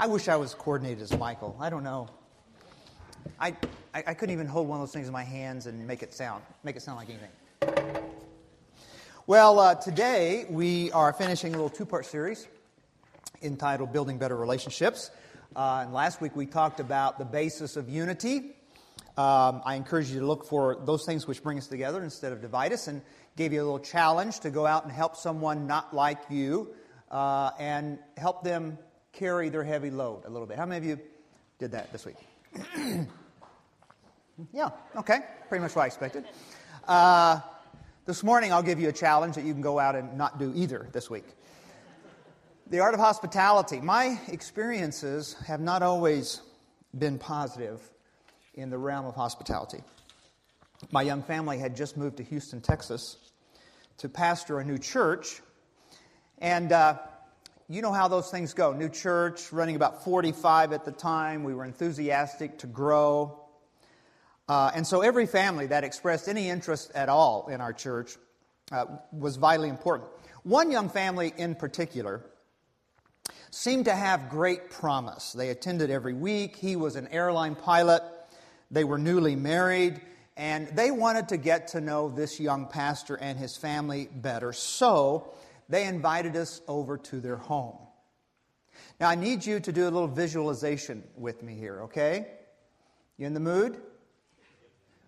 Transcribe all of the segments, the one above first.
I wish I was coordinated as Michael. I don't know. I, I, I couldn't even hold one of those things in my hands and make it sound, make it sound like anything. Well, uh, today we are finishing a little two part series entitled Building Better Relationships. Uh, and last week we talked about the basis of unity. Um, I encourage you to look for those things which bring us together instead of divide us, and gave you a little challenge to go out and help someone not like you uh, and help them carry their heavy load a little bit. How many of you did that this week? yeah, okay, pretty much what I expected. Uh, this morning, I'll give you a challenge that you can go out and not do either this week. The art of hospitality. My experiences have not always been positive in the realm of hospitality. My young family had just moved to Houston, Texas, to pastor a new church. And uh, you know how those things go. New church, running about 45 at the time. We were enthusiastic to grow. Uh, and so every family that expressed any interest at all in our church uh, was vitally important. One young family in particular seemed to have great promise. They attended every week. He was an airline pilot. They were newly married, and they wanted to get to know this young pastor and his family better. So they invited us over to their home. Now, I need you to do a little visualization with me here, okay? You in the mood?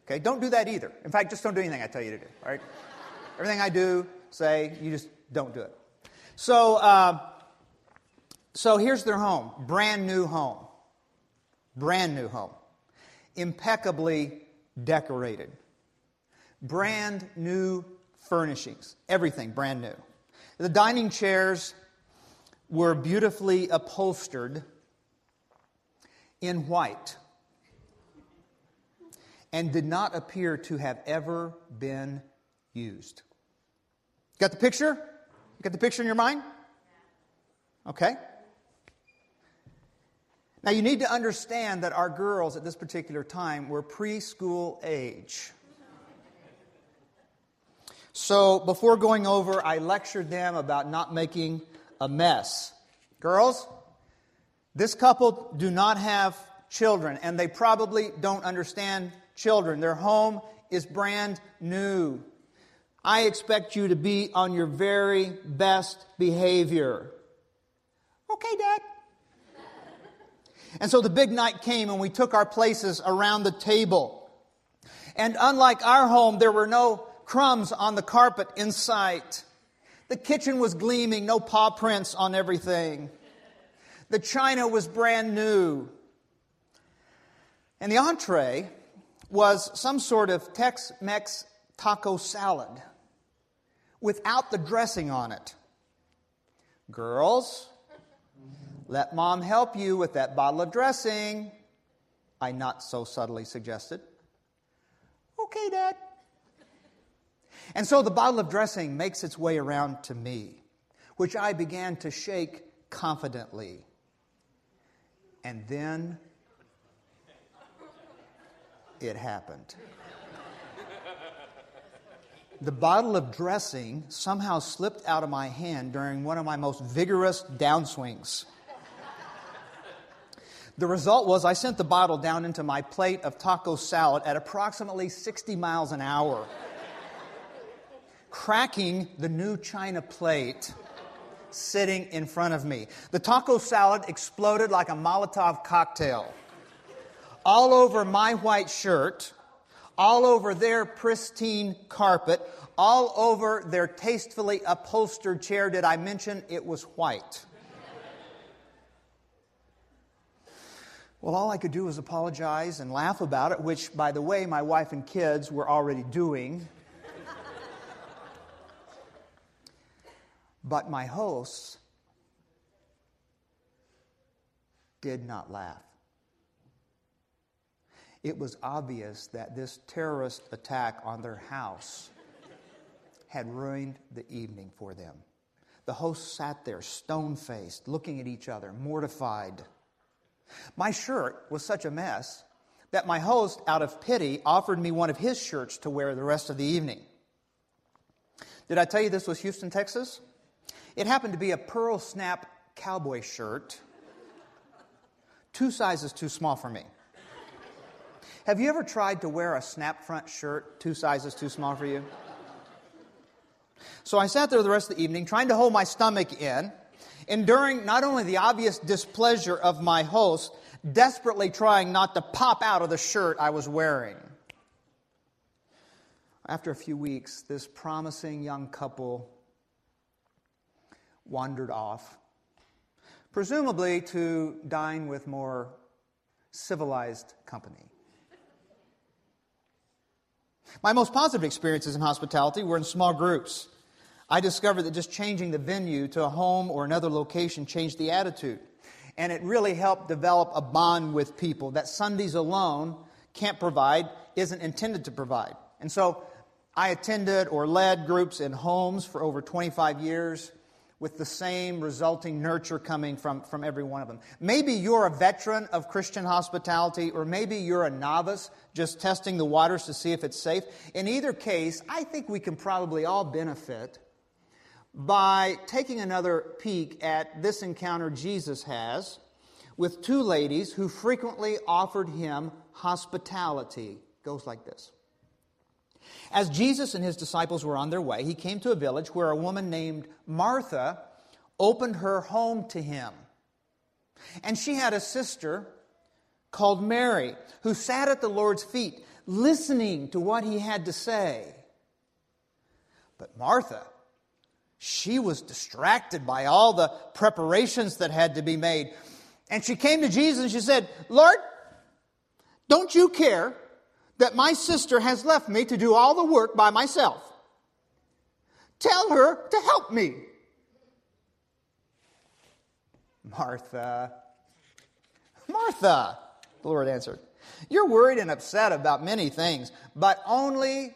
Okay, don't do that either. In fact, just don't do anything I tell you to do, all right? Everything I do, say, you just don't do it. So, uh, so here's their home brand new home. Brand new home. Impeccably decorated. Brand new furnishings. Everything brand new. The dining chairs were beautifully upholstered in white and did not appear to have ever been used. Got the picture? Got the picture in your mind? Okay. Now, you need to understand that our girls at this particular time were preschool age. So before going over, I lectured them about not making a mess. Girls, this couple do not have children, and they probably don't understand children. Their home is brand new. I expect you to be on your very best behavior. Okay, Dad. And so the big night came, and we took our places around the table. And unlike our home, there were no crumbs on the carpet in sight. The kitchen was gleaming, no paw prints on everything. The china was brand new. And the entree was some sort of Tex Mex taco salad without the dressing on it. Girls, let mom help you with that bottle of dressing, I not so subtly suggested. Okay, Dad. And so the bottle of dressing makes its way around to me, which I began to shake confidently. And then it happened. The bottle of dressing somehow slipped out of my hand during one of my most vigorous downswings. The result was I sent the bottle down into my plate of taco salad at approximately 60 miles an hour cracking the new china plate sitting in front of me. The taco salad exploded like a Molotov cocktail. All over my white shirt, all over their pristine carpet, all over their tastefully upholstered chair. Did I mention it was white? Well, all I could do was apologize and laugh about it, which, by the way, my wife and kids were already doing. But my hosts did not laugh. It was obvious that this terrorist attack on their house had ruined the evening for them. The hosts sat there, stone faced, looking at each other, mortified. My shirt was such a mess that my host, out of pity, offered me one of his shirts to wear the rest of the evening. Did I tell you this was Houston, Texas? It happened to be a pearl snap cowboy shirt two sizes too small for me. Have you ever tried to wear a snap front shirt two sizes too small for you? So I sat there the rest of the evening trying to hold my stomach in, enduring not only the obvious displeasure of my host, desperately trying not to pop out of the shirt I was wearing. After a few weeks, this promising young couple wandered off, presumably to dine with more civilized company. My most positive experiences in hospitality were in small groups. I discovered that just changing the venue to a home or another location changed the attitude. And it really helped develop a bond with people that Sundays alone can't provide, isn't intended to provide. And so I attended or led groups in homes for over 25 years with the same resulting nurture coming from, from every one of them. Maybe you're a veteran of Christian hospitality, or maybe you're a novice just testing the waters to see if it's safe. In either case, I think we can probably all benefit by taking another peek at this encounter Jesus has with two ladies who frequently offered him hospitality. It goes like this. As Jesus and his disciples were on their way, he came to a village where a woman named Martha opened her home to him. And she had a sister called Mary who sat at the Lord's feet listening to what he had to say. But Martha, she was distracted by all the preparations that had to be made. And she came to Jesus and she said, Lord, don't you care that my sister has left me to do all the work by myself? Tell her to help me. Martha, Martha, the Lord answered, You're worried and upset about many things, but only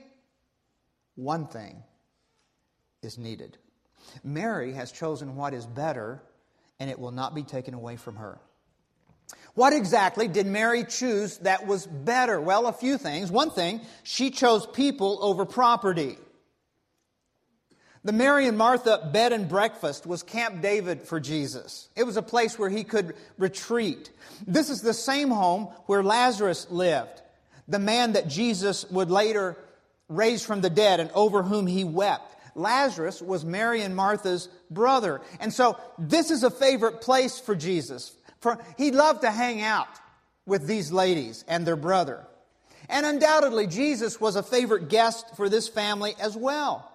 one thing is needed. Mary has chosen what is better, and it will not be taken away from her. What exactly did Mary choose that was better? Well, a few things. One thing, she chose people over property. The Mary and Martha bed and breakfast was Camp David for Jesus. It was a place where he could retreat. This is the same home where Lazarus lived, the man that Jesus would later raise from the dead and over whom he wept. Lazarus was Mary and Martha's brother. And so this is a favorite place for Jesus. He loved to hang out with these ladies and their brother. And undoubtedly, Jesus was a favorite guest for this family as well.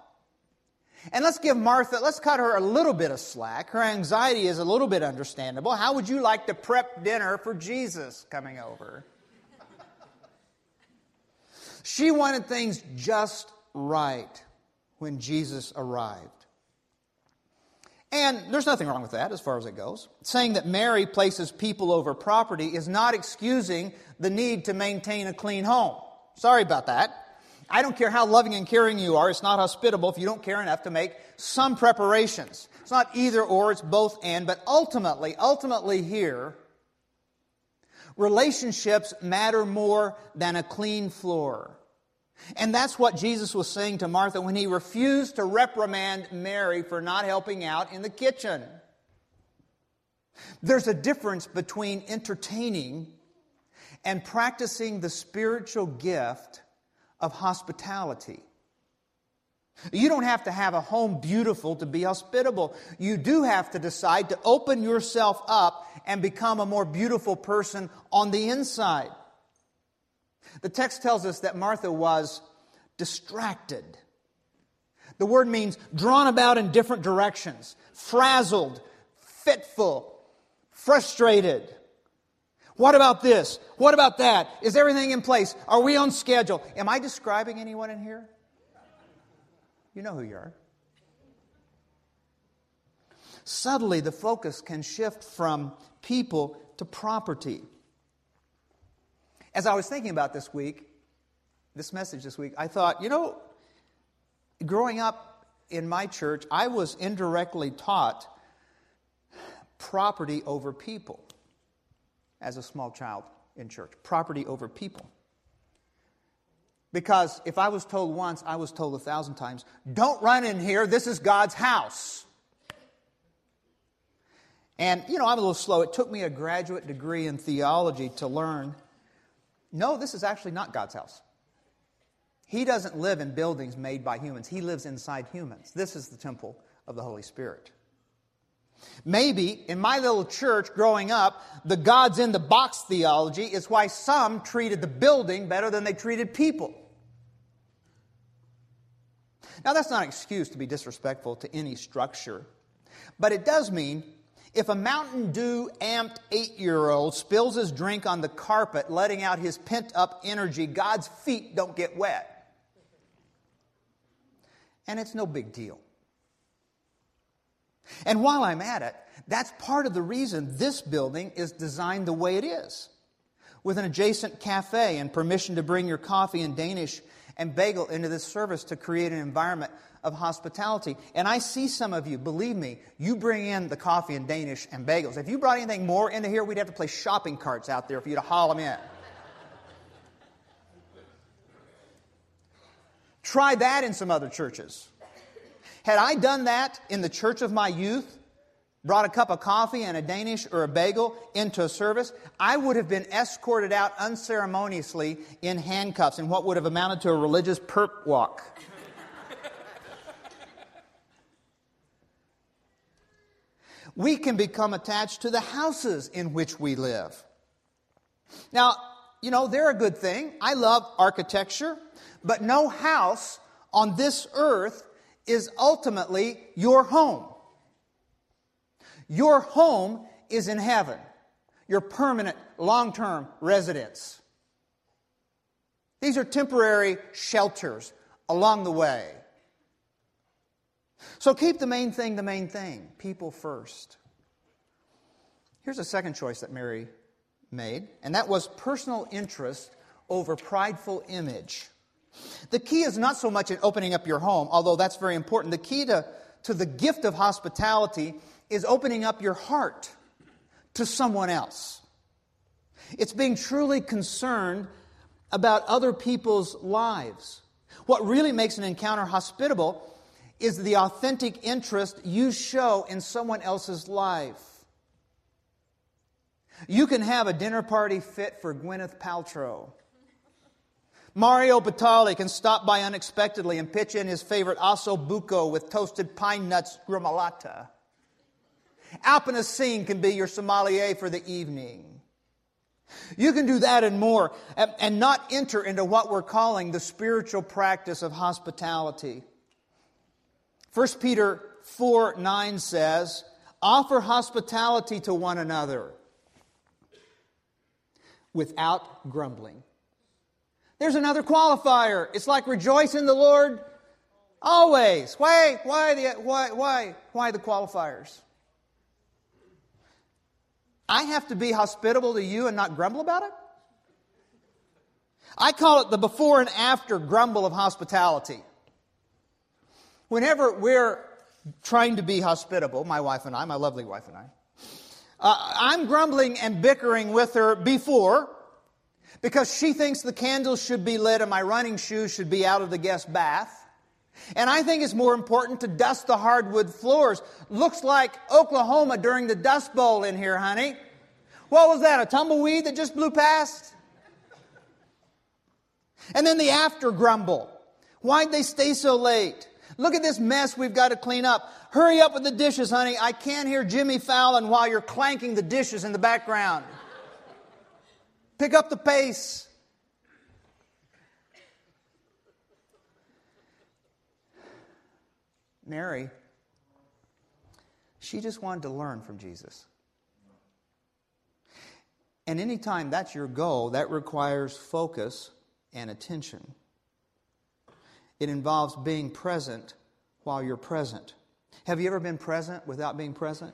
And let's give Martha, let's cut her a little bit of slack. Her anxiety is a little bit understandable. How would you like to prep dinner for Jesus coming over? She wanted things just right when Jesus arrived. And there's nothing wrong with that as far as it goes. Saying that Mary places people over property is not excusing the need to maintain a clean home. Sorry about that. I don't care how loving and caring you are, it's not hospitable if you don't care enough to make some preparations. It's not either or, it's both and. But ultimately, ultimately here, relationships matter more than a clean floor. And that's what Jesus was saying to Martha when he refused to reprimand Mary for not helping out in the kitchen. There's a difference between entertaining and practicing the spiritual gift of hospitality. You don't have to have a home beautiful to be hospitable. You do have to decide to open yourself up and become a more beautiful person on the inside. The text tells us that Martha was distracted. The word means drawn about in different directions, frazzled, fitful, frustrated. What about this? What about that? Is everything in place? Are we on schedule? Am I describing anyone in here? You know who you are. Suddenly, the focus can shift from people to property. As I was thinking about this week, this message this week, I thought, you know, growing up in my church, I was indirectly taught property over people as a small child in church. Property over people. Because if I was told once, I was told a thousand times, don't run in here, this is God's house. And, you know, I'm a little slow. It took me a graduate degree in theology to learn no, this is actually not God's house. He doesn't live in buildings made by humans, He lives inside humans. This is the temple of the Holy Spirit. Maybe in my little church growing up, the God's in the box theology is why some treated the building better than they treated people. Now, that's not an excuse to be disrespectful to any structure, but it does mean if a Mountain Dew amped eight year old spills his drink on the carpet, letting out his pent up energy, God's feet don't get wet. And it's no big deal. And while I'm at it, that's part of the reason this building is designed the way it is. With an adjacent cafe and permission to bring your coffee in Danish and bagel into this service to create an environment of hospitality. And I see some of you, believe me, you bring in the coffee and Danish and bagels. If you brought anything more into here, we'd have to play shopping carts out there for you to haul them in. Try that in some other churches. Had I done that in the church of my youth, brought a cup of coffee and a Danish or a bagel into a service, I would have been escorted out unceremoniously in handcuffs in what would have amounted to a religious perp walk. we can become attached to the houses in which we live. Now, you know, they're a good thing. I love architecture, but no house on this earth is ultimately your home. Your home is in heaven, your permanent, long term residence. These are temporary shelters along the way. So keep the main thing the main thing people first. Here's a second choice that Mary made, and that was personal interest over prideful image. The key is not so much in opening up your home, although that's very important. The key to, to the gift of hospitality is opening up your heart to someone else. It's being truly concerned about other people's lives. What really makes an encounter hospitable is the authentic interest you show in someone else's life. You can have a dinner party fit for Gwyneth Paltrow. Mario Batali can stop by unexpectedly and pitch in his favorite osso buco with toasted pine nuts gremolata. Alpina can be your sommelier for the evening. You can do that and more and not enter into what we're calling the spiritual practice of hospitality. 1 Peter 4 9 says, Offer hospitality to one another without grumbling. There's another qualifier. It's like rejoice in the Lord always. Why, why, the, why, why, why the qualifiers? I have to be hospitable to you and not grumble about it? I call it the before and after grumble of hospitality. Whenever we're trying to be hospitable, my wife and I, my lovely wife and I, uh, I'm grumbling and bickering with her before because she thinks the candles should be lit and my running shoes should be out of the guest bath. And I think it's more important to dust the hardwood floors. Looks like Oklahoma during the Dust Bowl in here, honey. What was that, a tumbleweed that just blew past? And then the after grumble. Why'd they stay so late? Look at this mess we've got to clean up. Hurry up with the dishes, honey. I can't hear Jimmy Fallon while you're clanking the dishes in the background. Pick up the pace. Mary, she just wanted to learn from Jesus. And anytime that's your goal, that requires focus and attention. It involves being present while you're present. Have you ever been present without being present?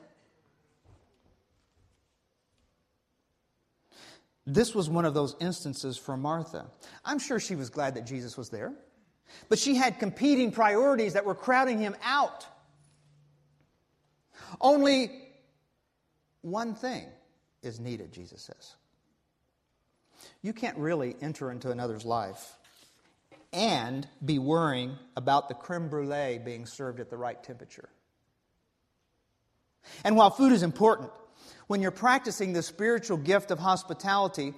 This was one of those instances for Martha. I'm sure she was glad that Jesus was there, but she had competing priorities that were crowding him out. Only one thing is needed, Jesus says. You can't really enter into another's life and be worrying about the creme brulee being served at the right temperature. And while food is important, when you're practicing the spiritual gift of hospitality,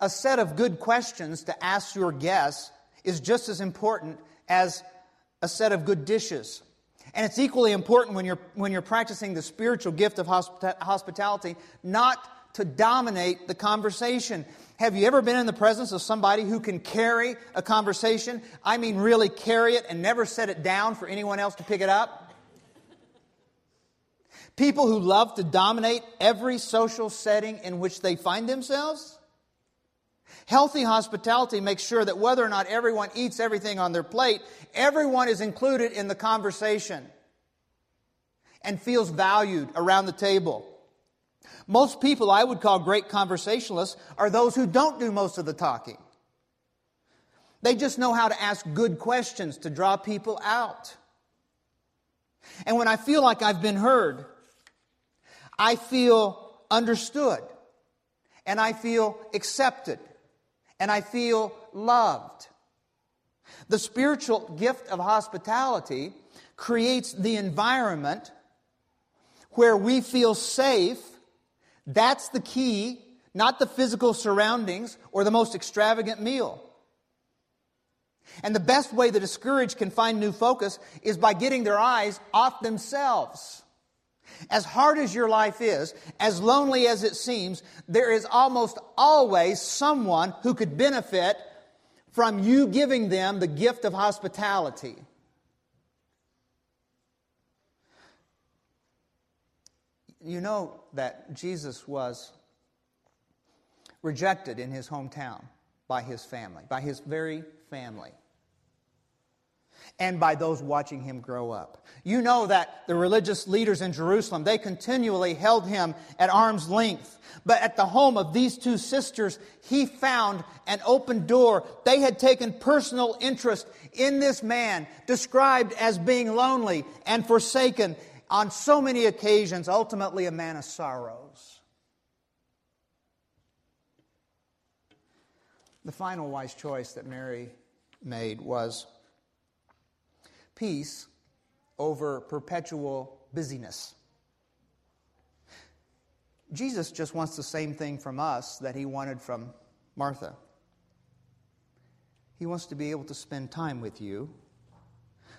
a set of good questions to ask your guests is just as important as a set of good dishes. And it's equally important when you're, when you're practicing the spiritual gift of hospitality not to dominate the conversation. Have you ever been in the presence of somebody who can carry a conversation? I mean, really carry it and never set it down for anyone else to pick it up? People who love to dominate every social setting in which they find themselves? Healthy hospitality makes sure that whether or not everyone eats everything on their plate, everyone is included in the conversation and feels valued around the table. Most people I would call great conversationalists are those who don't do most of the talking. They just know how to ask good questions to draw people out. And when I feel like I've been heard, I feel understood and I feel accepted and I feel loved. The spiritual gift of hospitality creates the environment where we feel safe. That's the key, not the physical surroundings or the most extravagant meal. And the best way the discouraged can find new focus is by getting their eyes off themselves. As hard as your life is, as lonely as it seems, there is almost always someone who could benefit from you giving them the gift of hospitality. You know that Jesus was rejected in his hometown by his family, by his very family and by those watching him grow up. You know that the religious leaders in Jerusalem, they continually held him at arm's length. But at the home of these two sisters, he found an open door. They had taken personal interest in this man, described as being lonely and forsaken on so many occasions, ultimately a man of sorrows. The final wise choice that Mary made was peace over perpetual busyness. Jesus just wants the same thing from us that he wanted from Martha. He wants to be able to spend time with you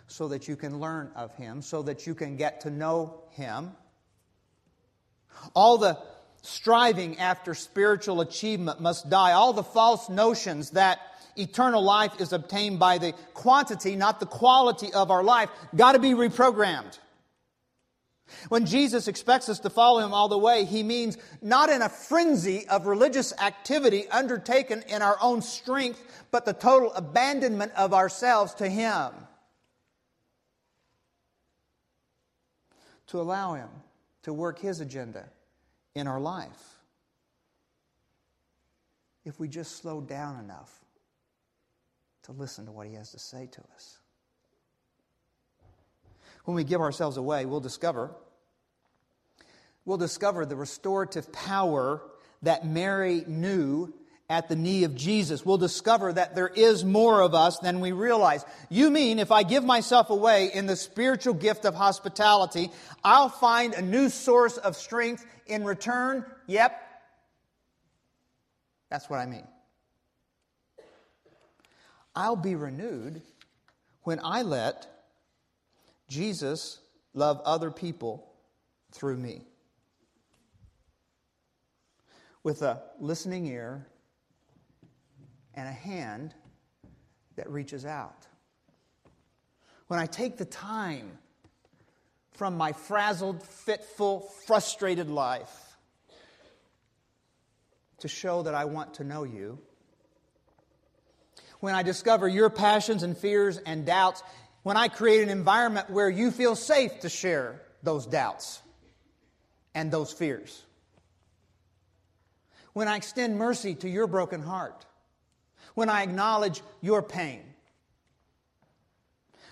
so that you can learn of him, so that you can get to know him. All the striving after spiritual achievement must die. All the false notions that eternal life is obtained by the quantity, not the quality of our life, got to be reprogrammed. When Jesus expects us to follow him all the way, he means not in a frenzy of religious activity undertaken in our own strength, but the total abandonment of ourselves to him. To allow him to work his agenda in our life. If we just slow down enough to listen to what he has to say to us. When we give ourselves away, we'll discover we'll discover the restorative power that Mary knew at the knee of Jesus. We'll discover that there is more of us than we realize. You mean if I give myself away in the spiritual gift of hospitality, I'll find a new source of strength in return? Yep. That's what I mean. I'll be renewed when I let Jesus love other people through me. With a listening ear and a hand that reaches out. When I take the time from my frazzled, fitful, frustrated life to show that I want to know you when I discover your passions and fears and doubts, when I create an environment where you feel safe to share those doubts and those fears. When I extend mercy to your broken heart. When I acknowledge your pain.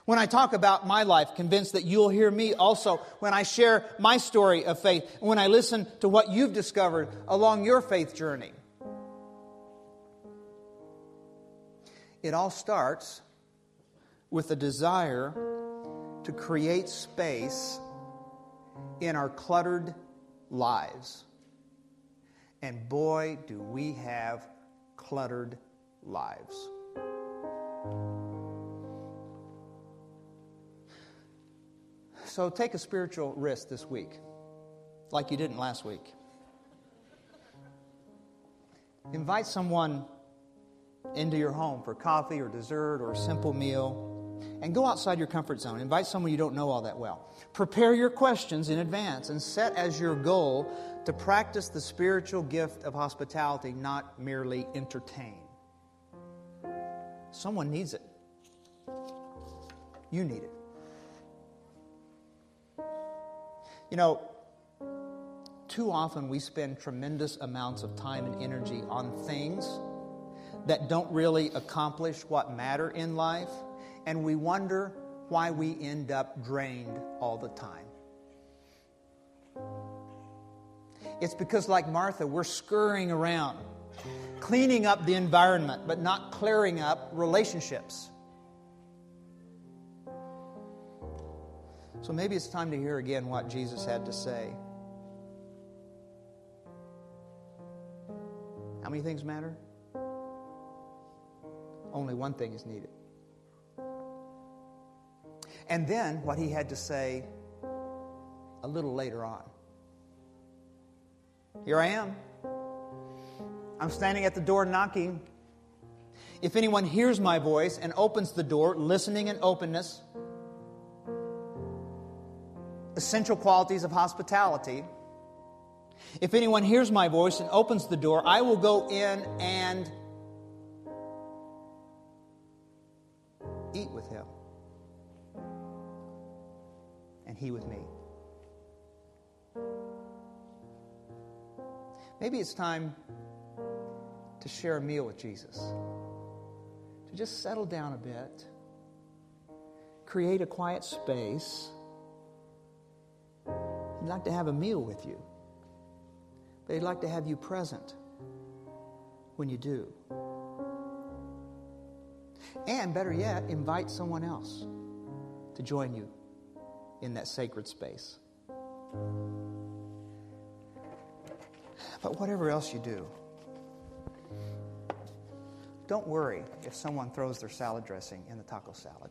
When I talk about my life, convinced that you'll hear me also when I share my story of faith, when I listen to what you've discovered along your faith journey. It all starts with a desire to create space in our cluttered lives. And boy, do we have cluttered lives. So take a spiritual risk this week, like you didn't last week. Invite someone into your home for coffee or dessert or a simple meal. And go outside your comfort zone. Invite someone you don't know all that well. Prepare your questions in advance and set as your goal to practice the spiritual gift of hospitality, not merely entertain. Someone needs it. You need it. You know, too often we spend tremendous amounts of time and energy on things that don't really accomplish what matter in life, and we wonder why we end up drained all the time. It's because, like Martha, we're scurrying around, cleaning up the environment, but not clearing up relationships. So maybe it's time to hear again what Jesus had to say. How many things matter? Only one thing is needed. And then what he had to say a little later on. Here I am. I'm standing at the door knocking. If anyone hears my voice and opens the door, listening and openness, essential qualities of hospitality. If anyone hears my voice and opens the door, I will go in and eat with him, and he with me. Maybe it's time to share a meal with Jesus, to just settle down a bit, create a quiet space He'd like to have a meal with you, but He'd like to have you present when you do. And better yet, invite someone else to join you in that sacred space. But whatever else you do, don't worry if someone throws their salad dressing in the taco salad.